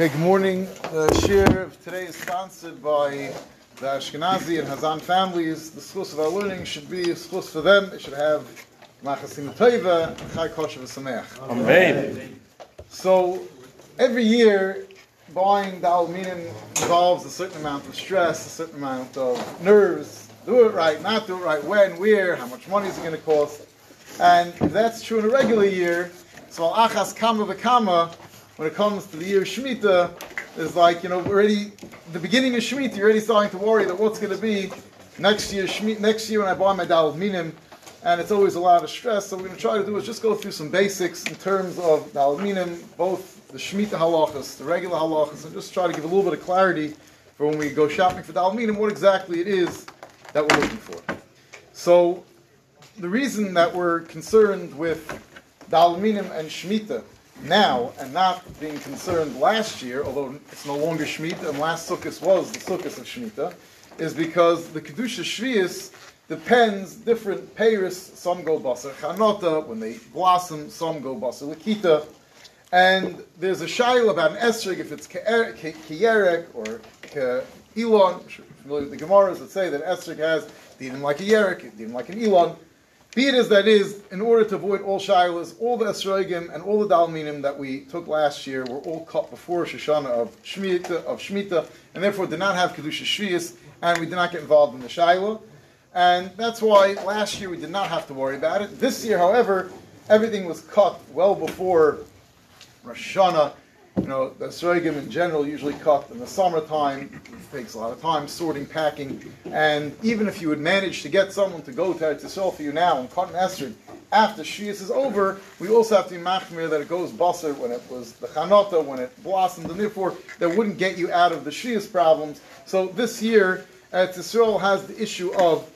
Okay, good morning. The shir of today is sponsored by the Ashkenazi and Hazan families. The schools of our learning should be schools for them. It should have Machasim Tova, Chai V'Sameach. Amen. So, every year, buying the Dalminim involves a certain amount of stress, a certain amount of nerves. Do it right, not do it right, when, where, how much money is it going to cost. And if that's true in a regular year, so achas kama v'kama, when it comes to the year of Shemitah, is like, you know, already, the beginning of Shemitah, you're already starting to worry that what's going to be next year, Shemitah, next year when I buy my Dalad Minim, and it's always a lot of stress. So we're going to try to do is just go through some basics in terms of Dalad Minim, both the Shemitah halachas, the regular halachas, and just try to give a little bit of clarity for when we go shopping for Dalad Minim, what exactly it is that we're looking for. So, the reason that we're concerned with Dalminim and Shemitah now and not being concerned last year, although it's no longer Shemitah and last Sukkot was the Sukkot of Shemitah, is because the Kedusha Shvius depends different payers. Some go basar chanota when they blossom. Some go basar lakita. And there's a shail about an esrog if it's kiyerek er-, or elon. Familiar with the Gemaras that say that esrog has dinim like a yerek, dinim like an elon. Be it as that is, in order to avoid all shilas, all the esrogim and all the dalminim that we took last year were all cut before Rosh Hashanah of Shemitah, of Shemitah, and therefore did not have kedusha shvius, and we did not get involved in the shilah. And that's why last year we did not have to worry about it. This year, however, everything was cut well before Rosh Hashanah. You know, the Sroigim in general usually cut in the summertime. It takes a lot of time sorting, packing. And even if you would manage to get someone to go to Eretz Yisrael for you now and cut an after Shias is over, we also have to be machmir that it goes basar when it was the chanota, when it blossomed, and therefore that wouldn't get you out of the Shias problems. So this year, uh, Eretz Yisrael has the issue of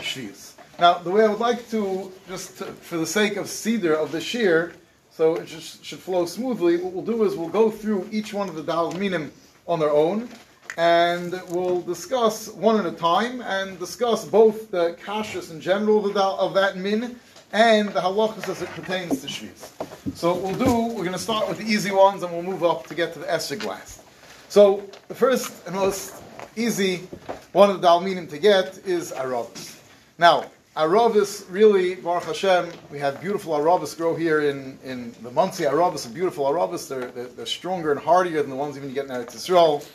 Shias. Now, the way I would like to, just to, for the sake of Seder of the Shir, so it just should flow smoothly, what we'll do is we'll go through each one of the Dal Minim on their own, and we'll discuss one at a time, and discuss both the kashas in general of, that min, and the halachas as it pertains to Shviz. So what we'll do, we're going to start with the easy ones, and we'll move up to get to the Esrog last. So the first and most easy one of the Dalminim to get is Aravis. Now, Aravis, really, Baruch Hashem, we have beautiful Aravis grow here in, in the Monsey Aravis, beautiful Aravis. They're, they're, they're, stronger and hardier than the ones even you get in Eretz Yisrael.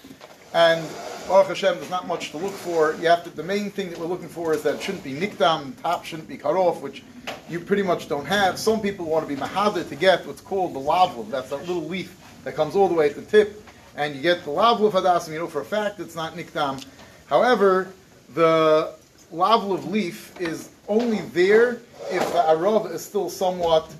And Baruch Hashem, there's not much to look for. You have to, the main thing that we're looking for is that it shouldn't be nikdam, top shouldn't be cut off, which you pretty much don't have. Some people want to be mahadir to get what's called the lavlav. That's that little leaf that comes all the way at the tip. And you get the lavlav hadasim, you know for a fact it's not nikdam. However, the lavlav leaf is only there if the arav is still somewhat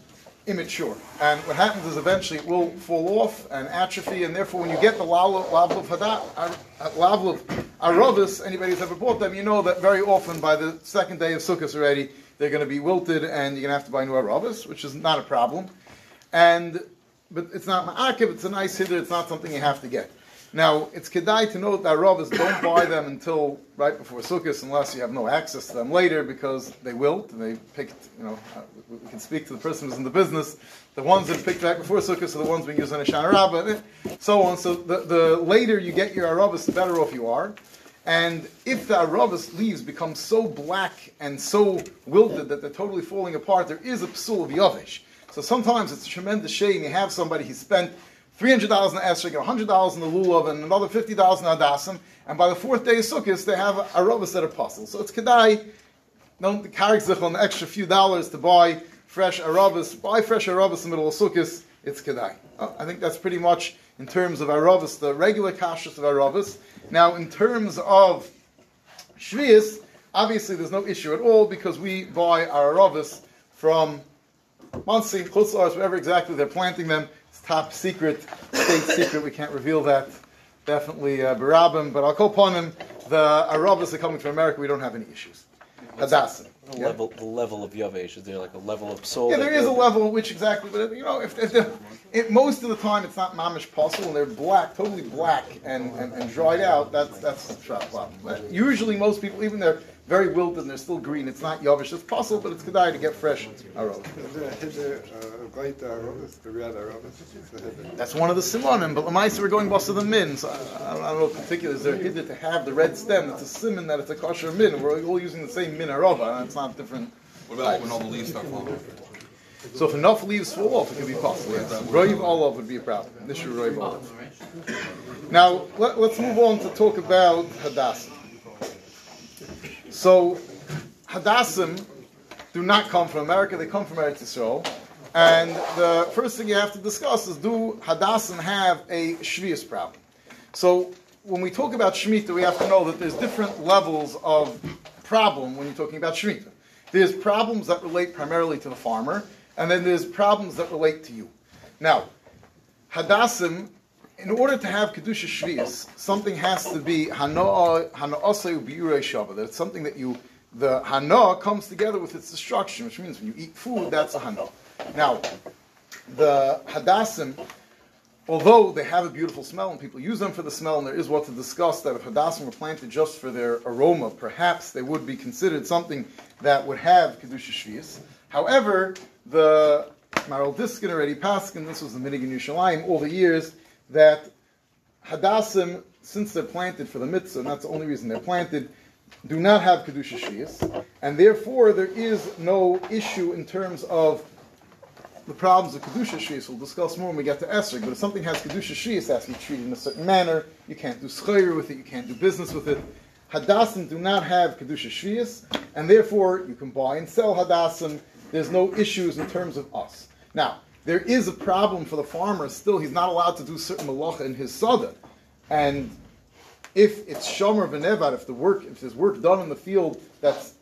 immature. And what happens is eventually it will fall off and atrophy, and therefore when you get the lavlav lavlav aravis, anybody who's ever bought them, you know that very often by the second day of Sukkot already, they're going to be wilted and you're going to have to buy new aravis, which is not a problem. And but it's not ma'akiv, it's a nice hitter, it's not something you have to get. Now, it's kedai to note that Ravas don't buy them until right before Sukkot unless you have no access to them later because they wilt and they picked, you know, uh, we can speak to the person who's in the business. The ones that picked back before Sukkot are the ones being used on a Rabbah, so on. So the, the later you get your Arabas, the better off you are. And if the Arabas leaves become so black and so wilted that they're totally falling apart, there is a psul of Yavish. So sometimes it's a tremendous shame you have somebody who spent three hundred dollars in the hundred dollars in the lulav, and another fifty dollars in adasim. And by the fourth day of Sukkot, they have arobas that are puzzle. So it's kedai. Don't carry on an extra few dollars to buy fresh arobas. Buy fresh arobas in the middle of Sukkot. It's kedai. Oh, I think that's pretty much in terms of arobas, the regular kashrus of arobas. Now, in terms of shvius, obviously there's no issue at all because we buy our arobas from Monsey, Chutzlars, wherever exactly they're planting them. Top secret, state secret. We can't reveal that. Definitely uh, Barabim, but I'll call upon him. The Arabas are coming from America. We don't have any issues. Hadassah. The Yeah. level, the level of Yavesh, is there like a level of soul? Yeah, there is a level which exactly, but you know, if, if it, most of the time it's not mamish possible and they're black, totally black and, and, and dried out, that's that's a problem. But usually, most people, even their very wilted and they're still green. It's not yavish. It's possible, but it's kedai to get fresh arobas. That's one of the simonim, but Lamaisa we're going boss of the min. So I, I don't know in particular is there hidden to have the red stem. It's a simon that it's a kosher min. We're all using the same min arova. It's not different. What about when all the leaves start falling? So if enough leaves fall off, it could be possible. Yes. Roiv olav would be a problem. This should roiv olav. Now let, us move on to talk about hadassim. So hadassim do not come from America; they come from Eretz Yisrael. And the first thing you have to discuss is: Do hadassim have a shvius problem? So when we talk about shemitah, we have to know that there's different levels of problem when you're talking about shemitah. There's problems that relate primarily to the farmer, and then there's problems that relate to you. Now, hadassim, in order to have kedusha shvius, something has to be hanoah hanoaseu biurei shabbat. That's something that you the hana comes together with its destruction, which means when you eat food, that's a hana. Now, the hadassim, although they have a beautiful smell and people use them for the smell, and there is what to discuss that if hadassim were planted just for their aroma, perhaps they would be considered something that would have kedusha shvius. However, the Maharil Diskin already and this was the Minig in all the years, that Hadassim, since they're planted for the mitzvah, and that's the only reason they're planted, do not have Kedusha Shias, and therefore there is no issue in terms of the problems of Kedusha Shias. We'll discuss more when we get to Esrog, but if something has Kedusha Shias, it has to be treated in a certain manner. You can't do schayr with it, you can't do business with it. Hadassim do not have Kedusha Shias, and therefore you can buy and sell Hadassim there's no issues in terms of us. Now, there is a problem for the farmer still. He's not allowed to do certain malacha in his sada. And if it's shomer v'nevad, if the work, if there's work done in the field that's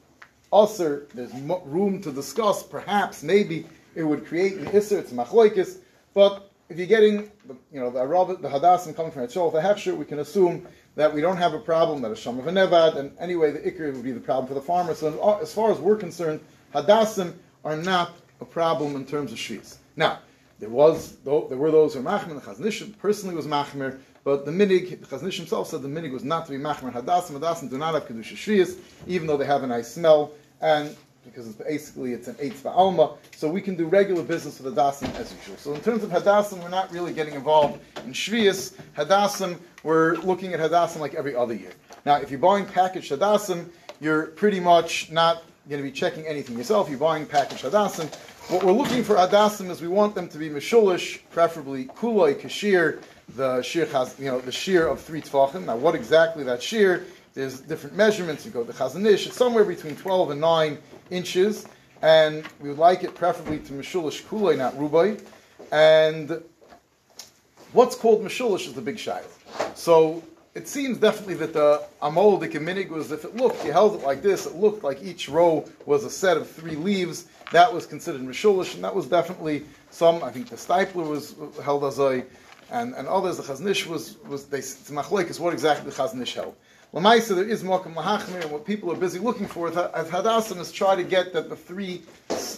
usher, there's room to discuss. Perhaps, maybe it would create an isser. It's machloikis. But if you're getting, you know, the Arab, the hadassim coming from Etzol, the hefsher, we can assume that we don't have a problem that a shomer v'nevad, and anyway, the ikr would be the problem for the farmer. So as far as we're concerned, hadassim are not a problem in terms of shvius. Now, there was there were those who were machmer. The Chazon Ish personally was machmer, but the minig, the Chazon Ish himself said the minig was not to be machmer hadasim. Hadasim do not have kedusha shvius, even though they have a nice smell, and because it's basically it's an eitz alma, so we can do regular business with hadasim as usual. So in terms of hadasim, we're not really getting involved in shvius. Hadasim, we're looking at hadasim like every other year. Now, if you're buying packaged hadasim, you're pretty much not going to be checking anything yourself. You're buying packaged hadassim. What we're looking for hadassim is we want them to be mishulish, preferably kuloi kashir. The shear has, you know, the shear of three tefachim. Now, what exactly that shear? There's different measurements. You go to Chazon Ish. It's somewhere between 12 and 9 inches, and we would like it preferably to mishulish kuloi, not rubai. And what's called mishulish is the big shayla. So it seems definitely that the Amol the Kaminig was if it looked, you held it like this, it looked like each row was a set of three leaves. That was considered Mishulish, and that was definitely some, I think the Steipler was uh, held as a, and, and others, the Chazon Ish was, was they, it's is what exactly the Chazon Ish held. Lamaisa, there is Mokum Lahachmir, and what people are busy looking for as Hadassim is try to get that the three,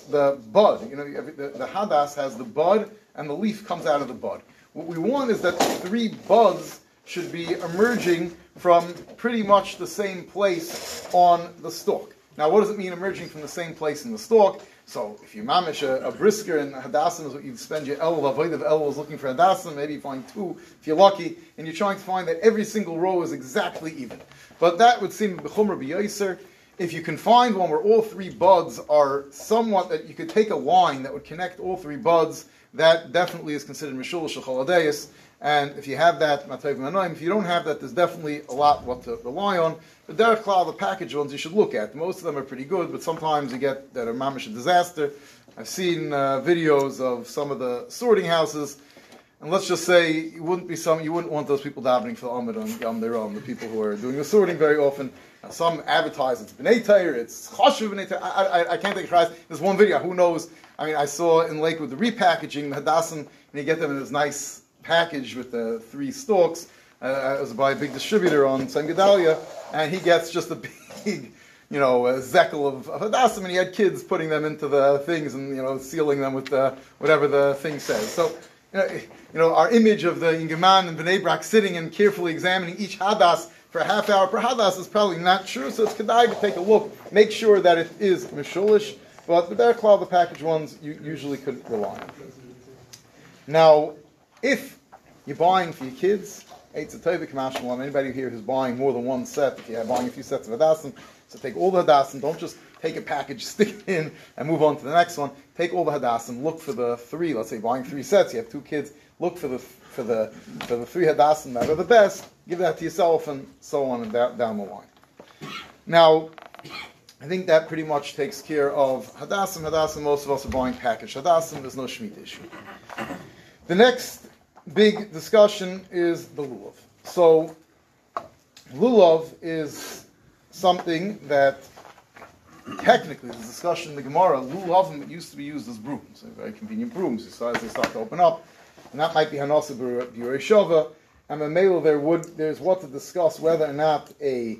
the bud, you know, the, the Hadas has the bud, and the leaf comes out of the bud. What we want is that the three buds should be emerging from pretty much the same place on the stalk. Now, what does it mean emerging from the same place in the stalk? So, if you mamish a, a brisker and hadassim is what you spend your el avoid of el was looking for hadassim, maybe you find two if you're lucky, and you're trying to find that every single row is exactly even. But that would seem b'chumr b'yoser. If you can find one where all three buds are somewhat that you could take a line that would connect all three buds, that definitely is considered mishul shechaladeis. And if you have that, if you don't have that, there's definitely a lot what to rely on. The Derek Cloud, the package ones you should look at. Most of them are pretty good, but sometimes you get that are mamish a disaster. I've seen uh, videos of some of the sorting houses, and let's just say you wouldn't be some, you wouldn't want those people davening for Amid on Yom own, the people who are doing the sorting very often. Now, some advertise it's B'nai it's Chashuv B'nai. I, I, I, can't take a tries. There's one video, who knows? I mean, I saw in Lakewood the repackaging, the Hadassim, and you get them in this nice package with the three stalks. Uh, it was by a big distributor on San Gedalia, and he gets just a big, you know, a zekel of, of hadassim, and he had kids putting them into the things and you know sealing them with the, whatever the thing says. So. You know, you know, our image of the Ingeman and Bnei Brak sitting and carefully examining each hadas for a half hour per hadas is probably not true, so it's kedai to take a look, make sure that it is mishulish, but the Derek the package ones, you usually could rely on. Now, if you're buying for your kids, it's a Tevik Mashmalan, anybody here who's buying more than one set, if you're buying a few sets of Hadassim, so take all the Hadassim, don't just take a package, stick it in, and move on to the next one. Take all the Hadassim, look for the three, let's say buying three sets, you have two kids, look for the for the for the three Hadassim that are the best, give that to yourself, and so on and down, down the line. Now, I think that pretty much takes care of Hadassim. Hadassim, most of us are buying package Hadassim, there's no Shemitah issue. The next big discussion is the lulav. So, lulav is something that technically, the discussion in the Gemara, lulavim used to be used as brooms, very convenient brooms. So as they start to open up, and that might be hanasa b'yureshava, and Mamela there would there's what to discuss whether or not a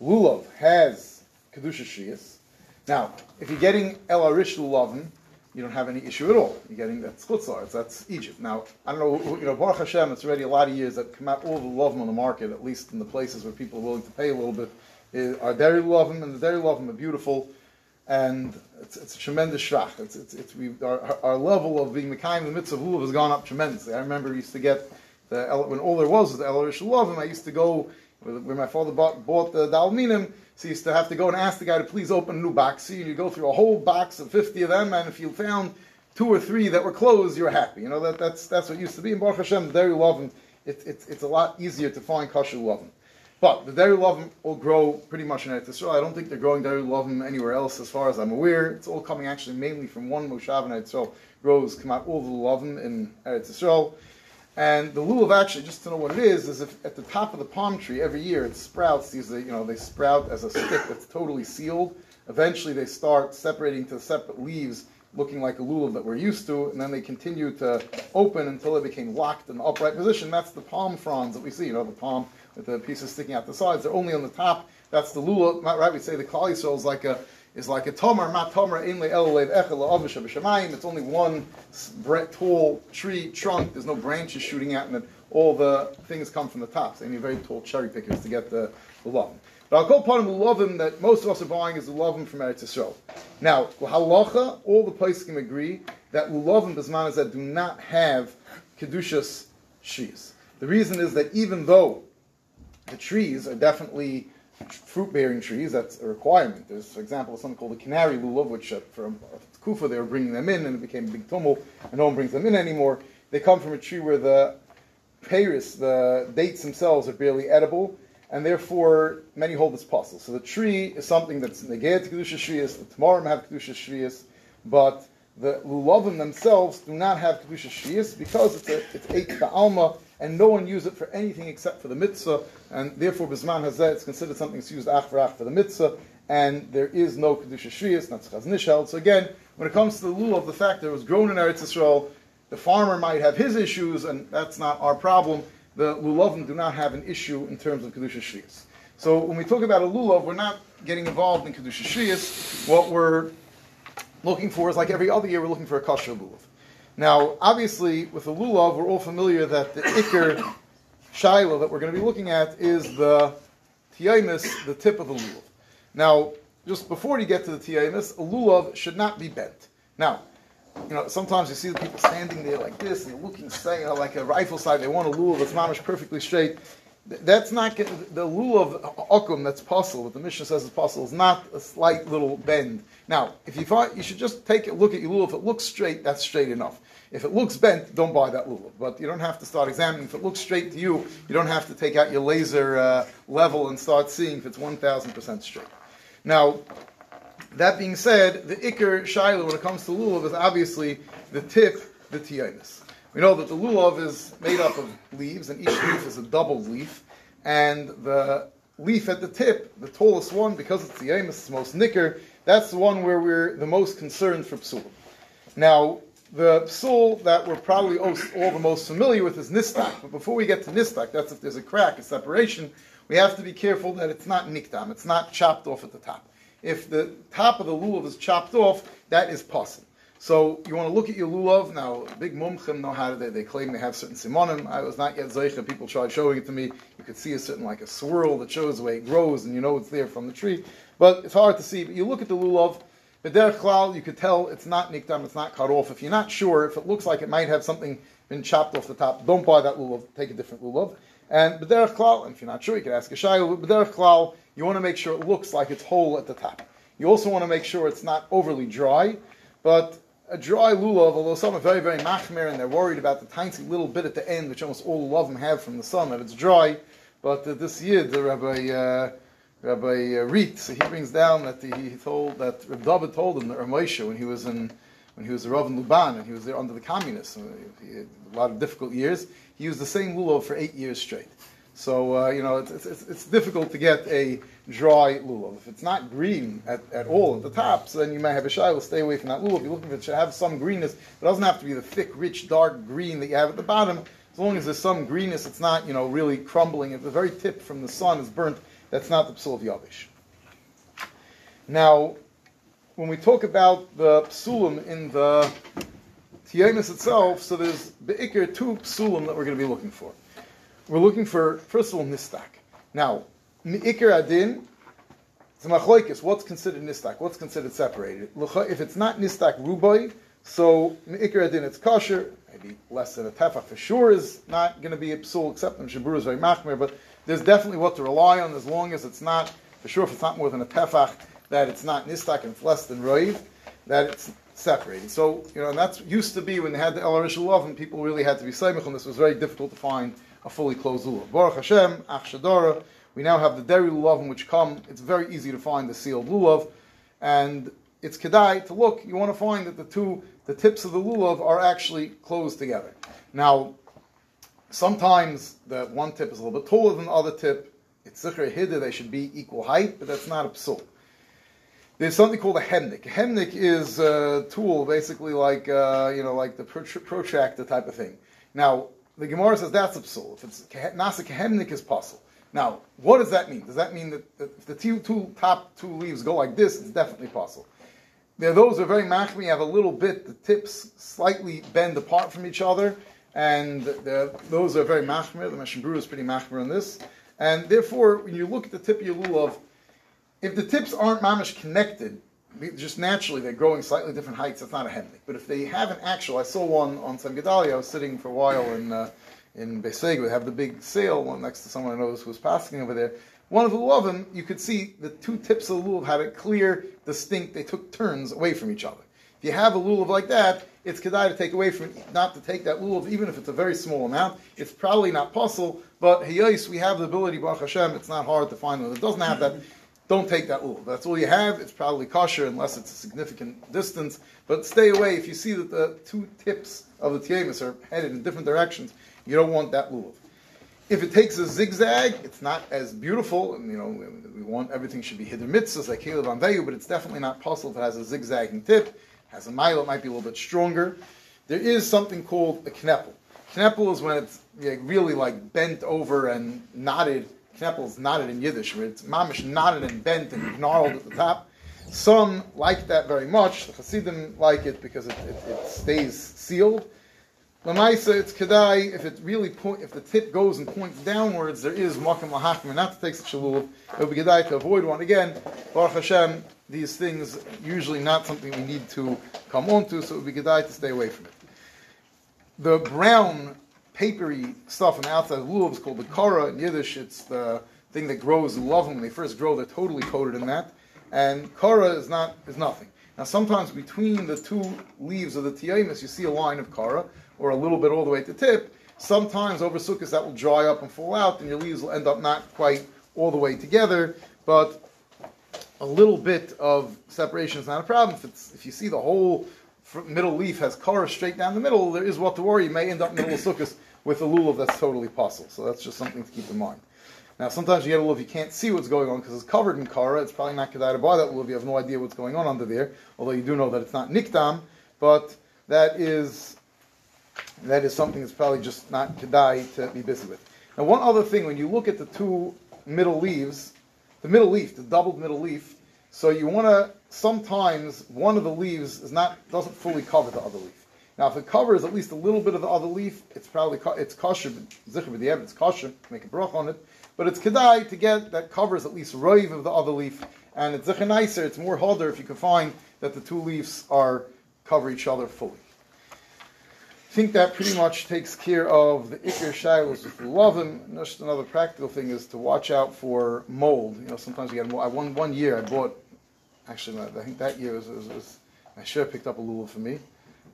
lulav has kedusha shias. Now, if you're getting el arish lulavim, you don't have any issue at all. You're getting that's chutzar, that's Egypt. Now, I don't know, you know, Baruch Hashem, it's already a lot of years that come out all the lovim on the market, at least in the places where people are willing to pay a little bit. Our dairy lovim and the dairy lovim are beautiful, and it's, it's a tremendous shach. It's, it's, it's we, our, our level of being Mekayim the mitzvah of has gone up tremendously. I remember we used to get the when all there was was the El Lovim. I used to go where my father bought, bought the Dalminim. So you used to have to go and ask the guy to please open a new box. So you go through a whole box of 50 of them, and if you found two or three that were closed, you're happy. You know, that, that's, that's what used to be. In Baruch Hashem, the dairy lovin, it, it, it's a lot easier to find kosher lovin. But the dairy lovin will grow pretty much in Eretz Yisrael. I don't think they're growing dairy lovin anywhere else as far as I'm aware. It's all coming actually mainly from one moshav in Eretz Yisrael. Grows come out all the lovin in Eretz Yisrael. And the lulav actually, just to know what it is, is if at the top of the palm tree every year it sprouts. These, you know, they sprout as a stick that's totally sealed. Eventually, they start separating to separate leaves, looking like a lulav that we're used to, and then they continue to open until they became locked in the upright position. That's the palm fronds that we see. You know, the palm with the pieces sticking out the sides. They're only on the top. That's the lulav. Right. We say the klal is like a is like a tomer, mat tomer, in le'elev echel la'avish b'shamayim. It's only one tall tree trunk. There's no branches shooting out, and all the things come from the tops. So you need very tall cherry pickers to get the, the lovim. But I'll call upon him that most of us are buying is the lovim from Eretz Yisrael. Now, halacha, all the places can agree that lulavim bisman that do not have kedushas shias. The reason is that even though the trees are definitely fruit-bearing trees, that's a requirement. There's, for example, something called the canary lulav, which uh, from Kufa they were bringing them in, and it became a big tumult, and no one brings them in anymore. They come from a tree where the peiris, the dates themselves, are barely edible, and therefore many hold this puzzle. So the tree is something that's negayat kedusha shrius. The tamarim have kedusha shrius, but the lulavim themselves do not have kedusha shrius because it's a, it's eight alma and no one use it for anything except for the mitzvah, and therefore Bisman Hazeh, it's considered something that's used ach for ach for the mitzvah, and there is no Kedusha Shriyas, not Chaz Nishel. So again, when it comes to the lulav, the fact that it was grown in Eretz Yisrael, the farmer might have his issues, and that's not our problem. The lulavim do not have an issue in terms of Kedusha Shriyas. So when we talk about a lulav, we're not getting involved in Kedusha Shriyas. What we're looking for is like every other year, we're looking for a kosher lulav. Now, obviously, with the lulav, we're all familiar that the ikr shiloh that we're going to be looking at is the tiyamis, the tip of the lulav. Now, just before you get to the tiyamis, a lulav should not be bent. Now, you know, sometimes you see the people standing there like this and looking, say, you uh, know, like a rifle sight. They want a lulav that's mamish perfectly straight. That's not the lulav uh, akum that's possible. What the Mishnah says is possible is not a slight little bend. Now, if you find, you should just take a look at your lulav. If it looks straight, that's straight enough. If it looks bent, don't buy that lulav. But you don't have to start examining. If it looks straight to you, you don't have to take out your laser uh, level and start seeing if it's 1,000% straight. Now, that being said, the ikr shiloh when it comes to lulav is obviously the tip, the tiyanis. We know that the lulav is made up of leaves, and each leaf is a double leaf, and the leaf at the tip, the tallest one, because it's the amus, it's most nicker, that's the one where we're the most concerned for psul. Now, the psul that we're probably all the most familiar with is nistak, but before we get to nistak, that's if there's a crack, a separation, we have to be careful that it's not nikdam, it's not chopped off at the top. If the top of the lulav is chopped off, that is possible. So you want to look at your lulav. Now, big mumchim know how to, they, they claim they have certain simonim. I was not yet zeicha. People tried showing it to me. You could see a certain, like a swirl that shows the way it grows, and you know it's there from the tree. But it's hard to see. But you look at the lulav, B'derech klal, you could tell it's not nikdam, it's not cut off. If you're not sure, if it looks like it might have something been chopped off the top, don't buy that lulav, take a different lulav. And b'derech klal, and if you're not sure, you can ask a shayla, b'derech klal, you want to make sure it looks like it's whole at the top. You also want to make sure it's not overly dry, but a dry lulav, although some are very, very machmir and they're worried about the tiny little bit at the end, which almost all lulav them have from the sun, that it's dry. But uh, this year, the Rabbi, uh, Rabbi uh, Reet, so he brings down that he told that Rabbi David told him that Ramosha when he was in when he was a Rav in Luban and he was there under the communists, he had a lot of difficult years. He used the same lulav for eight years straight. So uh, you know it's, it's, it's, difficult to get a dry lulav. If it's not green at, at all at the top, so then you may have a shiloh. Stay away from that lulav. You're looking for it to have some greenness. It doesn't have to be the thick, rich, dark green that you have at the bottom. As long as there's some greenness, it's not you know really crumbling. If the very tip from the sun is burnt, that's not the psul of yavish. Now, when we talk about the psulim in the tiyanis itself, so there's beikir two psulim that we're going to be looking for. We're looking for first of all nistak. Now, Me'ikir adin, it's machloikis. What's considered nistak? What's considered separated? If it's not nistak rubai, so me'ikir adin it's kosher. Maybe less than a tefach for sure is not going to be a psul, except in shabur is very machmir. But there's definitely what to rely on as long as it's not for sure. If it's not more than a tefach, that it's not nistak and it's less than roiv, that it's separated. So you know, and that's used to be when they had the El Love, and people really had to be seimich, and this was very difficult to find a fully closed lulav. Baruch Hashem, Ach Shadora. We now have the dairy lulavim which come. It's very easy to find the sealed lulav, and it's kedai to look. You want to find that the two, the tips of the lulav are actually closed together. Now, sometimes the one tip is a little bit taller than the other tip. It's zikr hiddah, they should be equal height, but that's not a psul. There's something called a hemnik. A hemnik is a tool, basically like uh, you know, like the protractor type of thing. Now, the Gemara says that's a psul. If it's nasa hemnik is possible. Now, what does that mean? Does that mean that, if the two, two, top two leaves go like this, it's definitely possible? Now, those are very machmi, have a little bit, the tips slightly bend apart from each other, and those are very machmir. The Meshach is pretty machmir on this. And therefore, when you look at the tip of your lulav, if the tips aren't mamish connected, just naturally they're growing slightly different heights, that's not a hemlik. But if they have an actual, I saw one on some Gedalia, I was sitting for a while in uh, in Beseg, we have the big sail one next to someone I know who was passing over there. One of the lulavim, you could see the two tips of the lulav had a clear, distinct, they took turns away from each other. If you have a lulav like that, it's kedai to take away from, not to take that lulav, even if it's a very small amount. It's probably not possible, but heyos, we have the ability, Baruch Hashem, it's not hard to find one that doesn't have that. Don't take that lulav. That's all you have. It's probably kosher unless it's a significant distance. But stay away. If you see that the two tips of the tiemis are headed in different directions, you don't want that lulav. If it takes a zigzag, it's not as beautiful, and you know we want everything should be hidden mitzvahs like Caleb on but it's definitely not possible if it has a zigzagging tip. Has a mile, it might be a little bit stronger. There is something called a kneppel. Kneppel is when it's really like bent over and knotted. Kneppel is knotted in Yiddish, where it's mamish knotted and bent and gnarled at the top. Some like that very much. The Hasidim like it because it, it, it stays sealed. Lamaisa, it's kedai if it really point, if the tip goes and points downwards, there is makam lahachim, not to take such a lulav. It would be kedai to avoid one. Again, Baruch Hashem, these things usually not something we need to come onto, so it would be kedai to stay away from it. The brown, papery stuff on the outside lulav is called the kara. In Yiddish, it's the thing that grows in love. When they first grow, they're totally coated in that. And kara is not is nothing. Now, sometimes between the two leaves of the tiyamis, you see a line of kara or a little bit all the way to tip, sometimes over sukkahs that will dry up and fall out, and your leaves will end up not quite all the way together, but a little bit of separation is not a problem. If, if you see the whole middle leaf has color straight down the middle, there is what to worry. You may end up in middle of sukkahs with a lulav that's totally possible. So that's just something to keep in mind. Now, sometimes you get a lulav, you can't see what's going on because it's covered in kara. It's probably not kedai to buy that lulav. You have no idea what's going on under there, although you do know that it's not nikdam. But that is that is something that's probably just not kedai to be busy with. Now, one other thing, when you look at the two middle leaves, the middle leaf, the doubled middle leaf, So you want to sometimes one of the leaves is not doesn't fully cover the other leaf. Now, if it covers at least a little bit of the other leaf, it's probably it's kosher. B'di'ev, it's kosher. Make a brach on it, but it's kedai to get that covers at least roiv of the other leaf, and it's zikr nicer. It's more harder if you can find that the two leaves are cover each other fully. I think that pretty much takes care of the ikir shilas with the lovin. Just another practical thing is to watch out for mold. You know, sometimes you get mold. I one one year I bought, actually, I think that year was, was, was I sure picked up a lulav for me,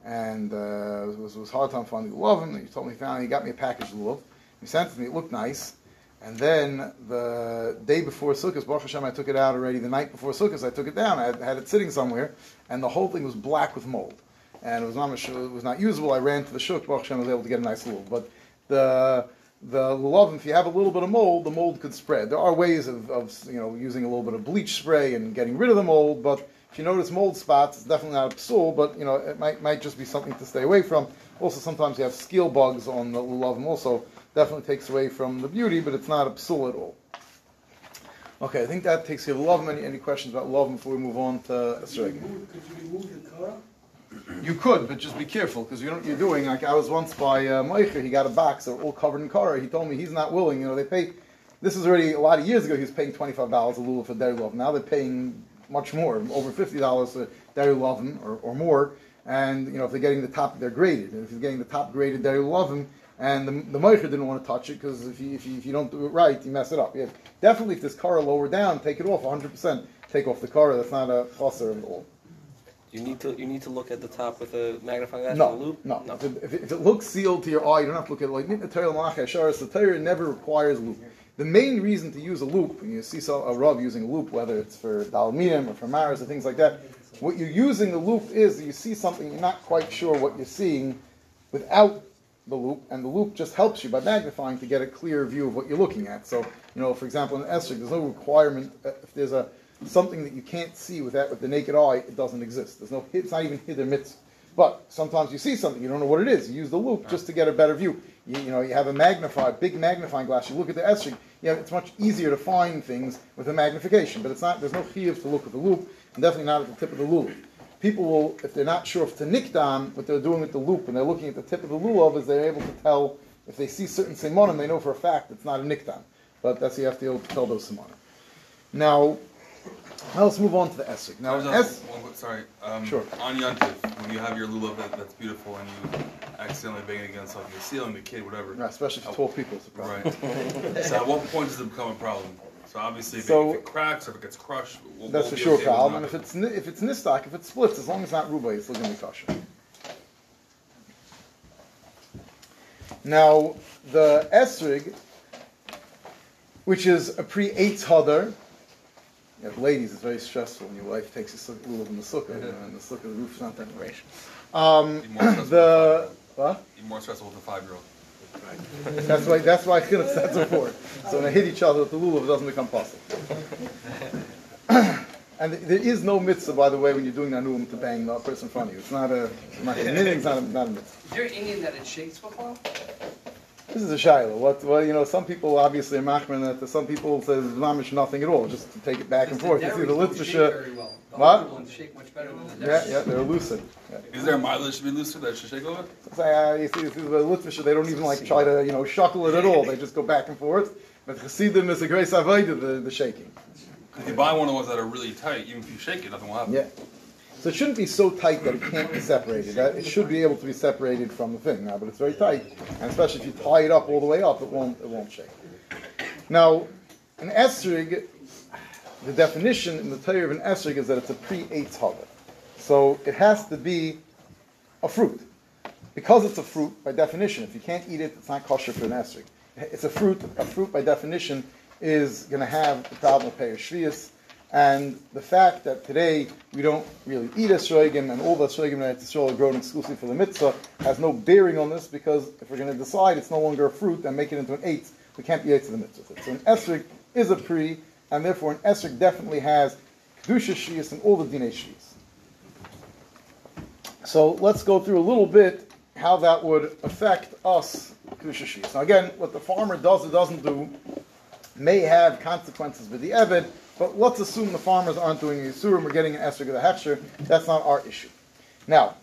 and uh, it was it was hard time finding lulav. He told me found he got me a package lulav. He sent it to me. It looked nice. And then the day before Sukkot, Baruch Hashem, I took it out already. The night before Sukkot, I took it down. I had, had it sitting somewhere, and the whole thing was black with mold and it was not it was not usable. I ran to the shuk. Baruch Hashem was able to get a nice lulav. But the the lulav, if you have a little bit of mold, the mold could spread. There are ways of, of you know using a little bit of bleach spray and getting rid of the mold. But if you notice mold spots, it's definitely not a psul. But you know it might might just be something to stay away from. Also, sometimes you have scale bugs on the lulav, also definitely takes away from the beauty, but it's not a psul at all. Okay, I think that takes care of love. Any, any questions about love before we move on to? Could you remove the car? You could, but just be careful because you know what you're doing. Like I was once by uh, Meicher, he got a box, they're all covered in kara. He told me he's not willing. You know, they pay. This is already a lot of years ago. He was paying twenty five dollars a lulav for dairy love. Now they're paying much more, over fifty dollars for dairy love or, or more. And you know, if they're getting the top, they're graded. And if you're getting the top graded dairy love, and the, the Meicher didn't want to touch it because if you, if, you, if you don't do it right, you mess it up. You definitely, if this kara lower down, take it off 100. percent Take off the kara. That's not a chaser at all. You need to you need to look at the top with a magnifying glass No, and a loop. no. If, it, if, it, if it looks sealed to your eye, you don't have to look at it like Nitna Torah Malach Hasharis. The Torah never requires a loop. The main reason to use a loop, when you see a rub using a loop, whether it's for dalminim or for maras or things like that, what you're using the loop is you see something you're not quite sure what you're seeing without the loop, and the loop just helps you by magnifying to get a clear view of what you're looking at. So, you know, for example, in Esrig, there's no requirement uh, if there's a something that you can't see with that with the naked eye, it doesn't exist. There's no it's not even hither mitzvah. But sometimes you see something, you don't know what it is. You use the loop just to get a better view. You, you know, you have a magnified, big magnifying glass. You look at the esrig. Yeah, it's much easier to find things with a magnification. But it's not. There's no chiyuv to look at the loop, and definitely not at the tip of the lulav. People will, if they're not sure if a nikdam, what they're doing with the loop, and they're looking at the tip of the lulav, is they're able to tell if they see certain simonim, they know for a fact it's not a nikdam. But that's you have to to tell those simonim. Now, now let's move on to the esrig. Now, es- one sorry. Um, Sure. On Yontif, when you have your lulav that, that's beautiful and you accidentally bang it against like your ceiling, the kid, whatever. Right, especially for tall people, it's a problem. Right. so at what point does it become a problem? So obviously, if, So- it, if it cracks or if it gets crushed, we'll, That's we'll for sure a okay problem. And if it's if it's nistak, if it splits, as long as it's not ruba, it's still going to be kosher. Now the esrig, which is a pre eight hodder. You know, ladies, it's very stressful when your wife takes a sukkah lulav in the sukkah, you know, and the sukkah the roof's not that great. Um, Be more the what? Even more stressful with a five-year-old. That's why that's why Chinuch stands for. So when they hit each other with the lulav, it doesn't become possible. and there is no mitzvah, by the way, when you're doing nanuim to bang the person in front of you. It's not a, not a it's not a, not a mitzvah. Is there Indian that it shakes before? This is a shiloh. What, well, you know, some people obviously are machman that some people says mamish nothing at all, just to take it back and forth. You see the Derricks don't shake well. The What? shake much better than the yeah, yeah, they're lucid. Yeah. Is there a mileage that should be looser that should shake over? So, uh, you see, you see the litvisha, they don't even like try to, you know, shuckle it at all. They just go back and forth. But chassidim is a grace avodah, the, the shaking. If you buy one of the ones that are really tight, even if you shake it, nothing will happen. Yeah. So it shouldn't be so tight that it can't be separated. It should be able to be separated from the thing now, but it's very tight, and especially if you tie it up all the way up, it won't it won't shake. Now, an esrig, the definition in the Torah of an esrig is that it's a pre-eitz hava. So it has to be a fruit. Because it's a fruit, by definition, if you can't eat it, it's not kosher for an esrig. It's a fruit. A fruit, by definition, is going to have the problem of pear shvius. And the fact that today we don't really eat esrogim and all the esrogim that Yisrael are grown exclusively for the mitzvah has no bearing on this because if we're going to decide it's no longer a fruit and make it into an eight, we can't be eight to the mitzvah. So an esrig is a pre, and therefore an esrig definitely has kedusha shias and all the dinei shias. So let's go through a little bit how that would affect us, kedusha shias. Now again, what the farmer does or doesn't do may have consequences with the Evid, But let's assume the farmers aren't doing Yisurim, we're getting an Esrog of the Hechsher. That's not our issue. Now,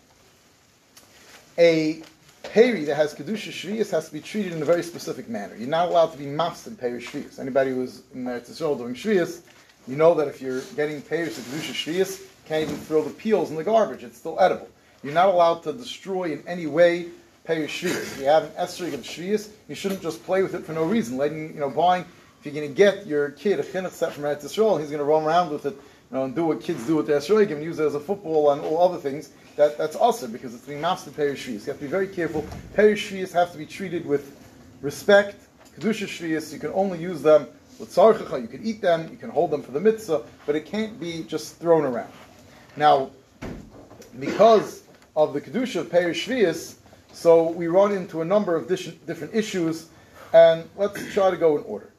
a Peri that has Kedusha Shvius has to be treated in a very specific manner. You're not allowed to be maps in Peri Shvius. Anybody who's in Eretz Yisrael doing Shvius, you know that if you're getting Peri to Kedusha Shvius, can't even throw the peels in the garbage. It's still edible. You're not allowed to destroy in any way Peri Shvius. If you have an Esrig of Shvius, you shouldn't just play with it for no reason. Letting, you know, buying, you're going to get your kid a chinuch set from Eretz Yisrael, he's going to roam around with it, you know, and do what kids do with their Esrig and use it as a football and all other things that, that's also because it's being master perishvias. You have to be very careful. Perishvias have to be treated with respect. Kedusha shvias, you can only use them with tzarchacha. You can eat them, you can hold them for the mitzvah, but it can't be just thrown around. Now, because of the kedusha of perishvias, so we run into a number of different issues, and let's try to go in order.